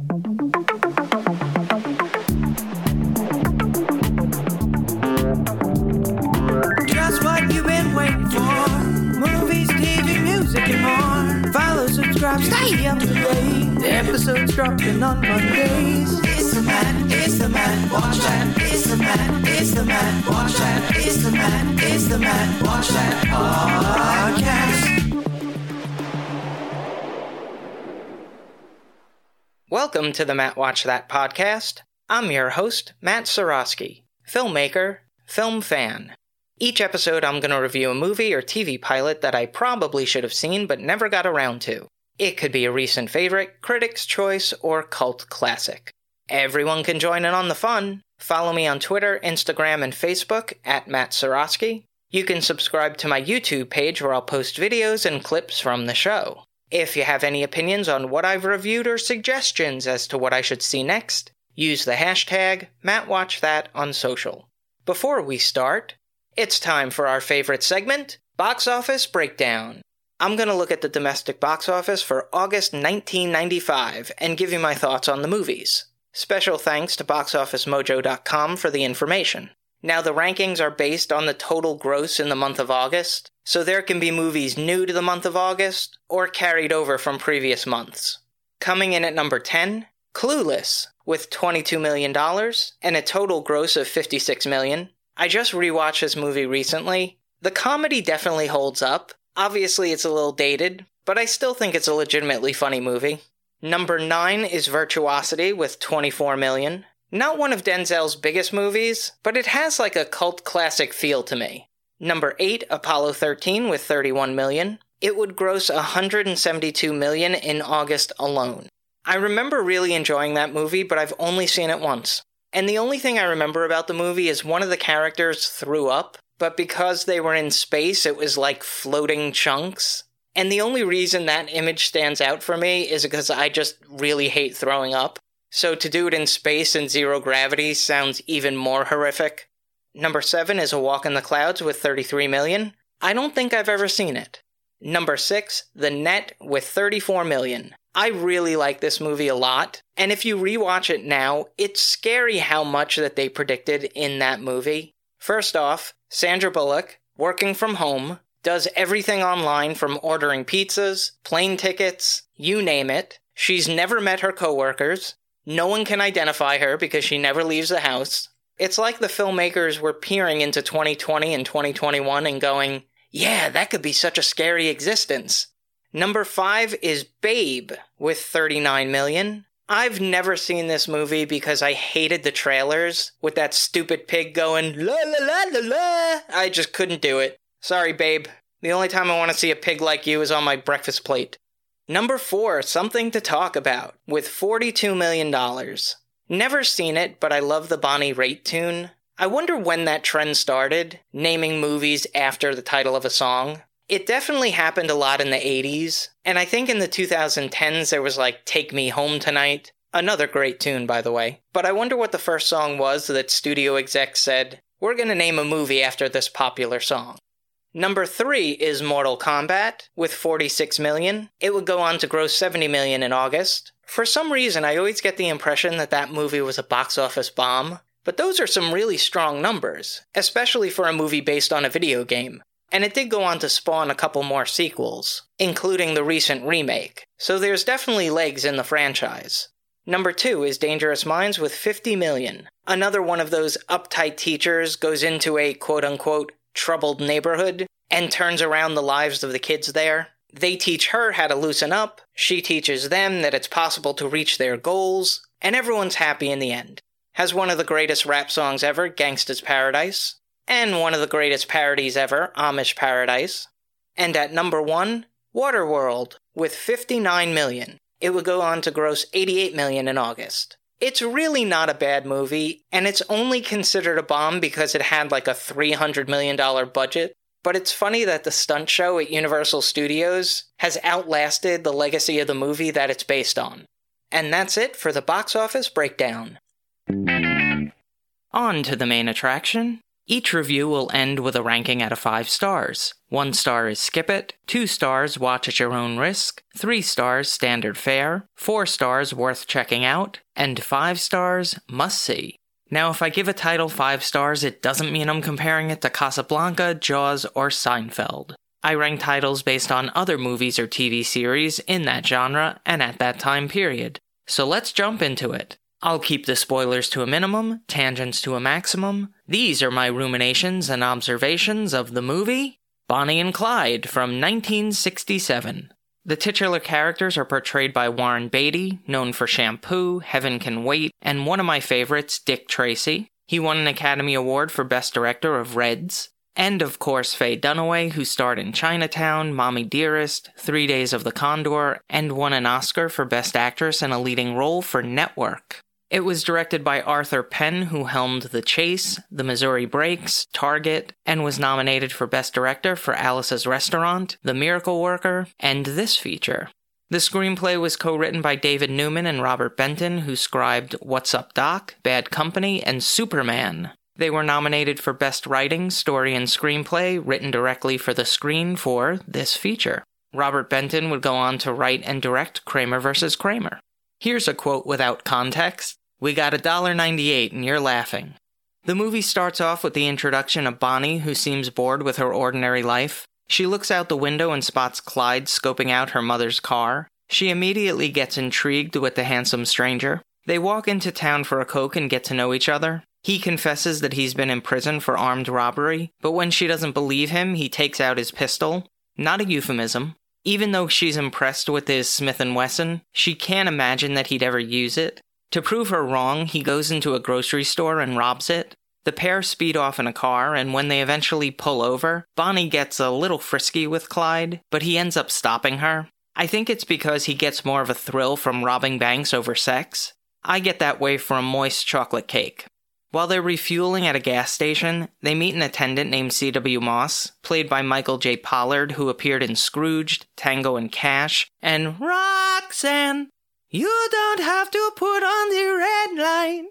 Just what you've been waiting for. Movies, TV, music, and more. Follow, subscribe, stay up to date. Episodes dropping on Mondays. It's the man, it's the man, watch that. It's the man, it's the man, watch that. It's the man, it's the man, watch that podcast. Welcome to the Matt Watch That podcast. I'm your host, Matt Sorosky, filmmaker, film fan. Each episode, I'm going to review a movie or TV pilot that I probably should have seen but never got around to. It could be a recent favorite, critic's choice, or cult classic. Everyone can join in on the fun. Follow me on Twitter, Instagram, and Facebook at Matt Sorosky. You can subscribe to my YouTube page where I'll post videos and clips from the show. If you have any opinions on what I've reviewed or suggestions as to what I should see next, use the hashtag MattWatchThat on social. Before we start, it's time for our favorite segment, Box Office Breakdown. I'm going to look at the domestic box office for August 1995 and give you my thoughts on the movies. Special thanks to BoxOfficeMojo.com for the information. Now, the rankings are based on the total gross in the month of August, so there can be movies new to the month of August or carried over from previous months. Coming in at number 10, Clueless, with $22 million and a total gross of 56 million. I just rewatched this movie recently. The comedy definitely holds up. Obviously, it's a little dated, but I still think it's a legitimately funny movie. Number 9 is Virtuosity with 24 million. Not one of Denzel's biggest movies, but it has like a cult classic feel to me. Number 8, Apollo 13 with 31 million. It would gross 172 million in August alone. I remember really enjoying that movie, but I've only seen it once. And the only thing I remember about the movie is one of the characters threw up, but because they were in space, it was like floating chunks. And the only reason that image stands out for me is because I just really hate throwing up. So to do it in space and zero gravity sounds even more horrific. Number 7 is A Walk in the Clouds with 33 million. I don't think I've ever seen it. Number 6, The Net with 34 million. I really like this movie a lot, and if you rewatch it now, it's scary how much that they predicted in that movie. First off, Sandra Bullock, working from home, does everything online from ordering pizzas, plane tickets, you name it. She's never met her coworkers. No one can identify her because she never leaves the house. It's like the filmmakers were peering into 2020 and 2021 and going, yeah, that could be such a scary existence. Number 5 is Babe with 39 million. I've never seen this movie because I hated the trailers with that stupid pig going la la la la la. I just couldn't do it. Sorry, babe. The only time I want to see a pig like you is on my breakfast plate. Number 4, Something to Talk About with $42 million. Never seen it, but I love the Bonnie Raitt tune. I wonder when that trend started, naming movies after the title of a song. It definitely happened a lot in the 80s, and I think in the 2010s there was like Take Me Home Tonight, another great tune, by the way. But I wonder what the first song was that studio execs said, we're gonna name a movie after this popular song. Number 3 is Mortal Kombat with 46 million. It would go on to gross 70 million in August. For some reason, I always get the impression that that movie was a box office bomb, but those are some really strong numbers, especially for a movie based on a video game. And it did go on to spawn a couple more sequels, including the recent remake, so there's definitely legs in the franchise. Number 2 is Dangerous Minds with 50 million. Another one of those uptight teachers goes into a quote unquote troubled neighborhood and turns around the lives of the kids there. They teach her how to loosen up, she teaches them that it's possible to reach their goals, and everyone's happy in the end. Has one of the greatest rap songs ever, Gangsta's Paradise, and one of the greatest parodies ever, Amish Paradise. And at number one, Waterworld, with 59 million. It would go on to gross 88 million in August. It's really not a bad movie, and it's only considered a bomb because it had like a $300 million budget. But it's funny that the stunt show at Universal Studios has outlasted the legacy of the movie that it's based on. And that's it for the box office breakdown. On to the main attraction Each review will end with a ranking out of 5 stars. 1 star is skip it, 2 stars watch at your own risk, 3 stars standard fare, 4 stars worth checking out, and 5 stars must see. Now, if I give a title 5 stars, it doesn't mean I'm comparing it to Casablanca, Jaws, or Seinfeld. I rank titles based on other movies or TV series in that genre and at that time period. So let's jump into it. I'll keep the spoilers to a minimum, tangents to a maximum. These are my ruminations and observations of the movie Bonnie and Clyde from 1967. The titular characters are portrayed by Warren Beatty, known for Shampoo, Heaven Can Wait, and one of my favorites, Dick Tracy. He won an Academy Award for Best Director of Reds. And of course, Faye Dunaway, who starred in Chinatown, Mommy Dearest, Three Days of the Condor, and won an Oscar for Best Actress in a Leading Role for Network. It was directed by Arthur Penn, who helmed The Chase, The Missouri Breaks, Target, and was nominated for Best Director for Alice's Restaurant, The Miracle Worker, and this feature. The screenplay was co written by David Newman and Robert Benton, who scribed What's Up Doc, Bad Company, and Superman. They were nominated for Best Writing, Story, and Screenplay, written directly for the screen for this feature. Robert Benton would go on to write and direct Kramer vs. Kramer. Here's a quote without context we got $1.98 and you're laughing. The movie starts off with the introduction of Bonnie, who seems bored with her ordinary life. She looks out the window and spots Clyde scoping out her mother's car. She immediately gets intrigued with the handsome stranger. They walk into town for a Coke and get to know each other. He confesses that he's been in prison for armed robbery, but when she doesn't believe him, he takes out his pistol. Not a euphemism. Even though she's impressed with his Smith & Wesson, she can't imagine that he'd ever use it. To prove her wrong, he goes into a grocery store and robs it. The pair speed off in a car, and when they eventually pull over, Bonnie gets a little frisky with Clyde, but he ends up stopping her. I think it's because he gets more of a thrill from robbing banks over sex. I get that way from moist chocolate cake. While they're refueling at a gas station, they meet an attendant named C.W. Moss, played by Michael J. Pollard, who appeared in Scrooged, Tango and Cash, and Roxanne, you don't have to put on the red light.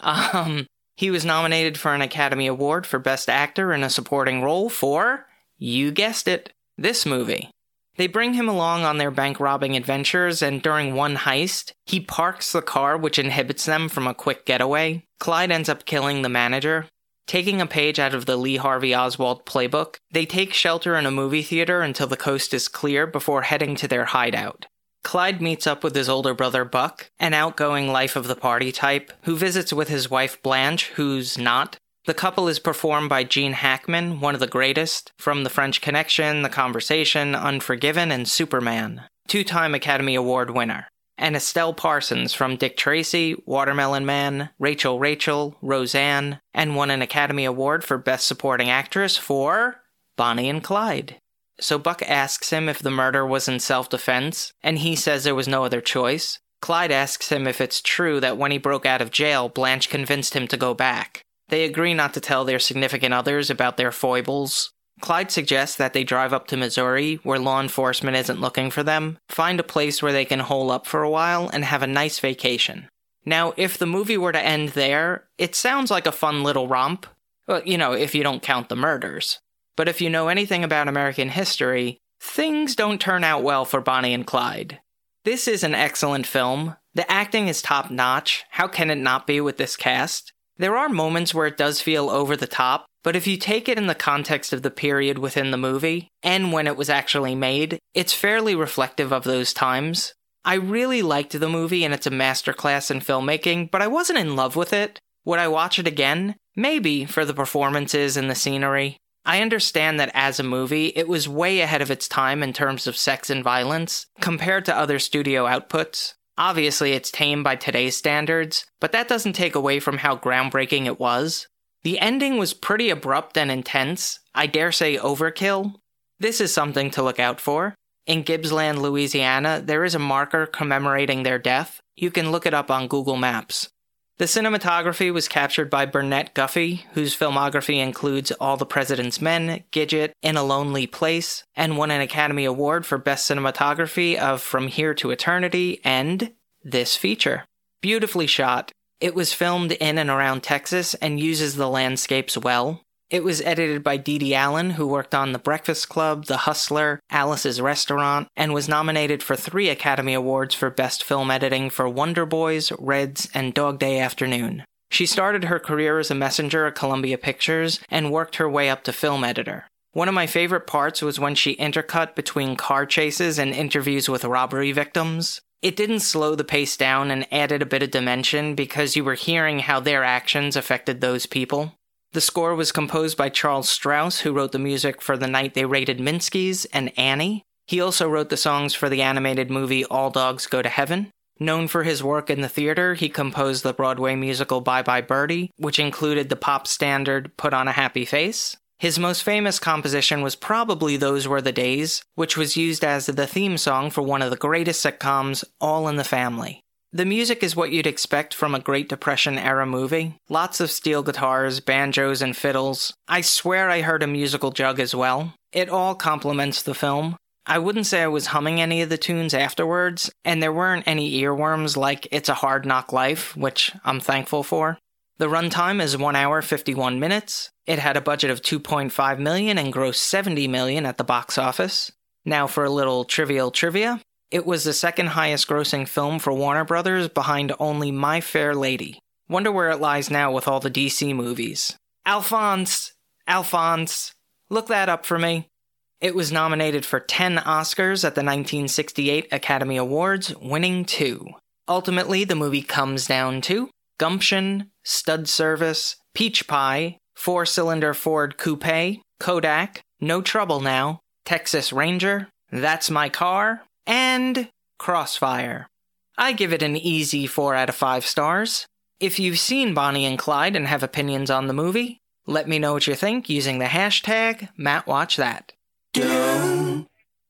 Um, he was nominated for an Academy Award for Best Actor in a Supporting Role for, you guessed it, this movie. They bring him along on their bank robbing adventures, and during one heist, he parks the car, which inhibits them from a quick getaway. Clyde ends up killing the manager. Taking a page out of the Lee Harvey Oswald playbook, they take shelter in a movie theater until the coast is clear before heading to their hideout. Clyde meets up with his older brother Buck, an outgoing life of the party type, who visits with his wife Blanche, who's not. The couple is performed by Gene Hackman, one of the greatest, from The French Connection, The Conversation, Unforgiven, and Superman, two time Academy Award winner. And Estelle Parsons from Dick Tracy, Watermelon Man, Rachel Rachel, Roseanne, and won an Academy Award for Best Supporting Actress for Bonnie and Clyde. So Buck asks him if the murder was in self defense, and he says there was no other choice. Clyde asks him if it's true that when he broke out of jail, Blanche convinced him to go back. They agree not to tell their significant others about their foibles. Clyde suggests that they drive up to Missouri, where law enforcement isn't looking for them, find a place where they can hole up for a while, and have a nice vacation. Now, if the movie were to end there, it sounds like a fun little romp. Well, you know, if you don't count the murders. But if you know anything about American history, things don't turn out well for Bonnie and Clyde. This is an excellent film. The acting is top notch. How can it not be with this cast? There are moments where it does feel over the top, but if you take it in the context of the period within the movie, and when it was actually made, it's fairly reflective of those times. I really liked the movie and it's a masterclass in filmmaking, but I wasn't in love with it. Would I watch it again? Maybe for the performances and the scenery. I understand that as a movie, it was way ahead of its time in terms of sex and violence compared to other studio outputs. Obviously, it's tame by today's standards, but that doesn't take away from how groundbreaking it was. The ending was pretty abrupt and intense, I dare say overkill. This is something to look out for. In Gibsland, Louisiana, there is a marker commemorating their death. You can look it up on Google Maps. The cinematography was captured by Burnett Guffey, whose filmography includes All the President's Men, Gidget, In a Lonely Place, and won an Academy Award for Best Cinematography of From Here to Eternity and this feature. Beautifully shot. It was filmed in and around Texas and uses the landscapes well. It was edited by Dede Allen, who worked on The Breakfast Club, The Hustler, Alice's Restaurant, and was nominated for three Academy Awards for Best Film Editing for Wonder Boys, Reds, and Dog Day Afternoon. She started her career as a messenger at Columbia Pictures and worked her way up to film editor. One of my favorite parts was when she intercut between car chases and interviews with robbery victims. It didn't slow the pace down and added a bit of dimension because you were hearing how their actions affected those people. The score was composed by Charles Strouse, who wrote the music for The Night They Raided Minsky's and Annie. He also wrote the songs for the animated movie All Dogs Go to Heaven. Known for his work in the theater, he composed the Broadway musical Bye Bye Birdie, which included the pop standard Put on a Happy Face. His most famous composition was probably Those Were the Days, which was used as the theme song for one of the greatest sitcoms, All in the Family. The music is what you'd expect from a Great Depression era movie. Lots of steel guitars, banjos, and fiddles. I swear I heard a musical jug as well. It all complements the film. I wouldn't say I was humming any of the tunes afterwards, and there weren't any earworms like It's a Hard Knock Life, which I'm thankful for. The runtime is 1 hour 51 minutes. It had a budget of 2.5 million and grossed 70 million at the box office. Now for a little trivial trivia. It was the second highest grossing film for Warner Brothers behind only My Fair Lady. Wonder where it lies now with all the DC movies. Alphonse! Alphonse! Look that up for me. It was nominated for 10 Oscars at the 1968 Academy Awards, winning two. Ultimately, the movie comes down to Gumption, Stud Service, Peach Pie, Four Cylinder Ford Coupe, Kodak, No Trouble Now, Texas Ranger, That's My Car, and Crossfire. I give it an easy 4 out of 5 stars. If you've seen Bonnie and Clyde and have opinions on the movie, let me know what you think using the hashtag MattWatchThat.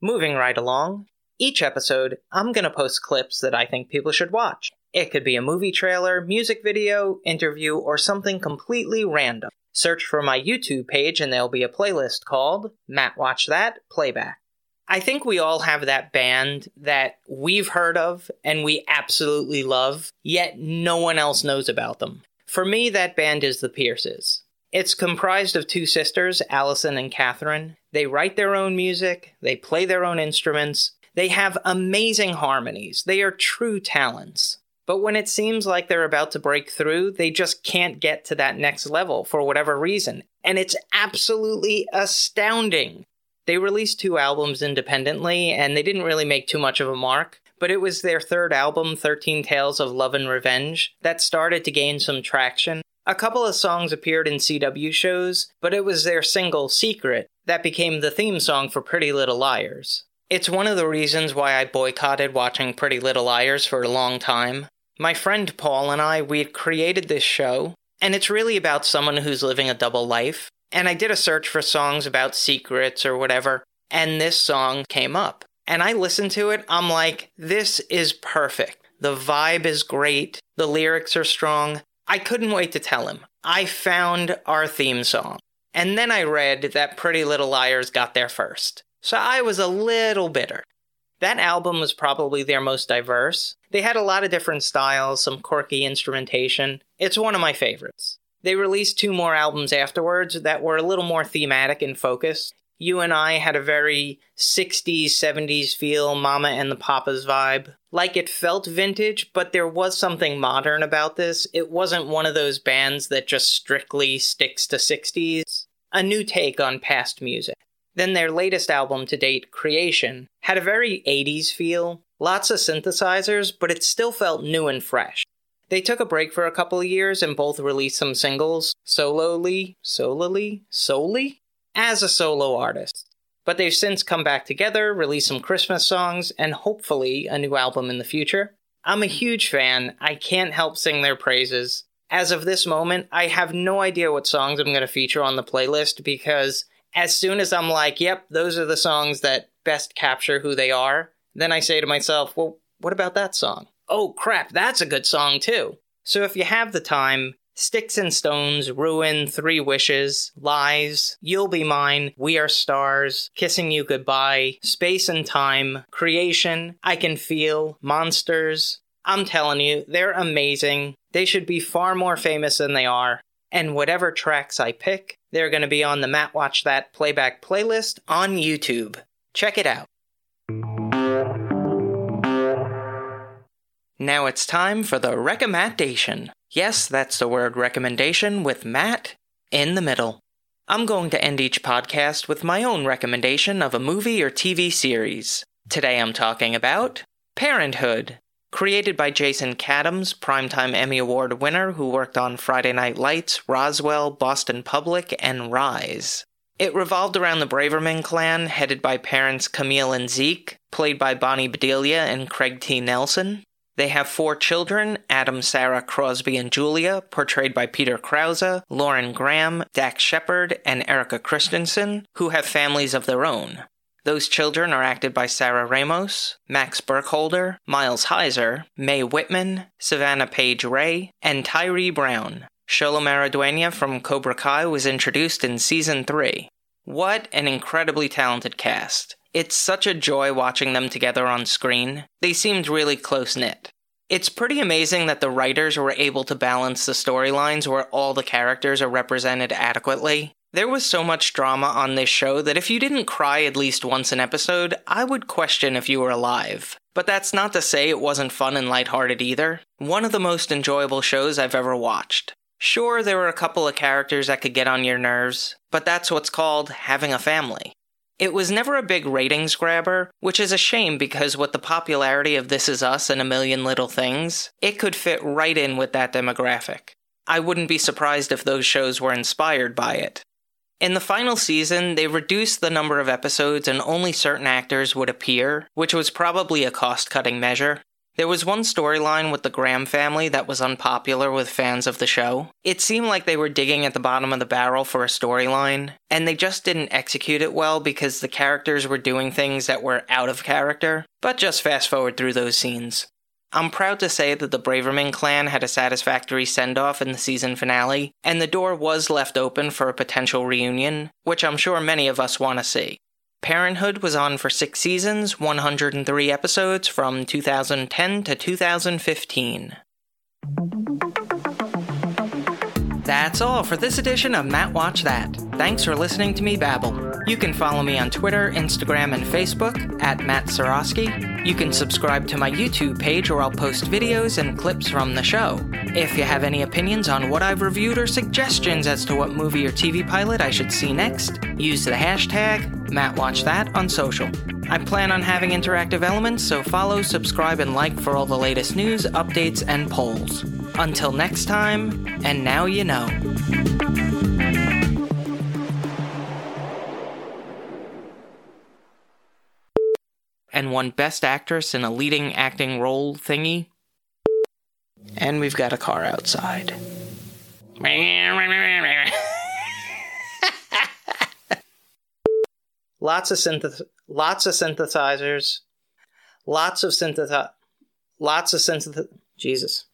Moving right along, each episode, I'm going to post clips that I think people should watch. It could be a movie trailer, music video, interview, or something completely random. Search for my YouTube page and there'll be a playlist called Matt Watch That Playback. I think we all have that band that we've heard of and we absolutely love, yet no one else knows about them. For me, that band is the Pierces. It's comprised of two sisters, Allison and Catherine. They write their own music, they play their own instruments, they have amazing harmonies, they are true talents. But when it seems like they're about to break through, they just can't get to that next level for whatever reason. And it's absolutely astounding. They released two albums independently, and they didn't really make too much of a mark, but it was their third album, 13 Tales of Love and Revenge, that started to gain some traction. A couple of songs appeared in CW shows, but it was their single, Secret, that became the theme song for Pretty Little Liars. It's one of the reasons why I boycotted watching Pretty Little Liars for a long time. My friend Paul and I, we had created this show, and it's really about someone who's living a double life. And I did a search for songs about secrets or whatever, and this song came up. And I listened to it, I'm like, this is perfect. The vibe is great, the lyrics are strong. I couldn't wait to tell him. I found our theme song. And then I read that Pretty Little Liars got there first. So I was a little bitter. That album was probably their most diverse. They had a lot of different styles, some quirky instrumentation. It's one of my favorites. They released two more albums afterwards that were a little more thematic and focused. You and I had a very 60s, 70s feel, Mama and the Papas vibe. Like it felt vintage, but there was something modern about this. It wasn't one of those bands that just strictly sticks to 60s. A new take on past music. Then their latest album to date, Creation, had a very 80s feel, lots of synthesizers, but it still felt new and fresh. They took a break for a couple of years and both released some singles, solely, solely, solely, as a solo artist. But they've since come back together, released some Christmas songs, and hopefully a new album in the future. I'm a huge fan. I can't help sing their praises. As of this moment, I have no idea what songs I'm going to feature on the playlist because as soon as I'm like, yep, those are the songs that best capture who they are, then I say to myself, well, what about that song? Oh crap, that's a good song too. So if you have the time, Sticks and Stones, Ruin, Three Wishes, Lies, You'll Be Mine, We Are Stars, Kissing You Goodbye, Space and Time, Creation, I Can Feel, Monsters. I'm telling you, they're amazing. They should be far more famous than they are. And whatever tracks I pick, they're going to be on the Matt Watch That playback playlist on YouTube. Check it out. Now it's time for the recommendation. Yes, that's the word recommendation with Matt in the middle. I'm going to end each podcast with my own recommendation of a movie or TV series. Today I'm talking about Parenthood, created by Jason Katims, Primetime Emmy Award winner who worked on Friday Night Lights, Roswell, Boston Public, and Rise. It revolved around the Braverman clan, headed by parents Camille and Zeke, played by Bonnie Bedelia and Craig T. Nelson. They have four children Adam, Sarah, Crosby, and Julia, portrayed by Peter Krause, Lauren Graham, Dax Shepard, and Erika Christensen, who have families of their own. Those children are acted by Sarah Ramos, Max Burkholder, Miles Heizer, Mae Whitman, Savannah Paige Rae, and Tyree Brown. Xolo Maridueña from Cobra Kai was introduced in season 3. What an incredibly talented cast. It's such a joy watching them together on screen. They seemed really close knit. It's pretty amazing that the writers were able to balance the storylines where all the characters are represented adequately. There was so much drama on this show that if you didn't cry at least once an episode, I would question if you were alive. But that's not to say it wasn't fun and lighthearted either. One of the most enjoyable shows I've ever watched. Sure, there were a couple of characters that could get on your nerves, but that's what's called having a family. It was never a big ratings grabber, which is a shame because with the popularity of This Is Us and A Million Little Things, it could fit right in with that demographic. I wouldn't be surprised if those shows were inspired by it. In the final season, they reduced the number of episodes and only certain actors would appear, which was probably a cost cutting measure. There was one storyline with the Graham family that was unpopular with fans of the show. It seemed like they were digging at the bottom of the barrel for a storyline, and they just didn't execute it well because the characters were doing things that were out of character. But just fast forward through those scenes. I'm proud to say that the Braverman clan had a satisfactory send off in the season finale, and the door was left open for a potential reunion, which I'm sure many of us want to see. Parenthood was on for six seasons, 103 episodes from 2010 to 2015. That's all for this edition of Matt Watch That. Thanks for listening to me babble. You can follow me on Twitter, Instagram, and Facebook at Matt Sorosky. You can subscribe to my YouTube page where I'll post videos and clips from the show. If you have any opinions on what I've reviewed or suggestions as to what movie or TV pilot I should see next, use the hashtag MattWatchThat on social. I plan on having interactive elements, so follow, subscribe, and like for all the latest news, updates, and polls. Until next time, and now you know. and won Best Actress in a Leading Acting Role thingy. And we've got a car outside. lots of synth- lots of synthesizers, lots of synthesi- lots of synth- Jesus.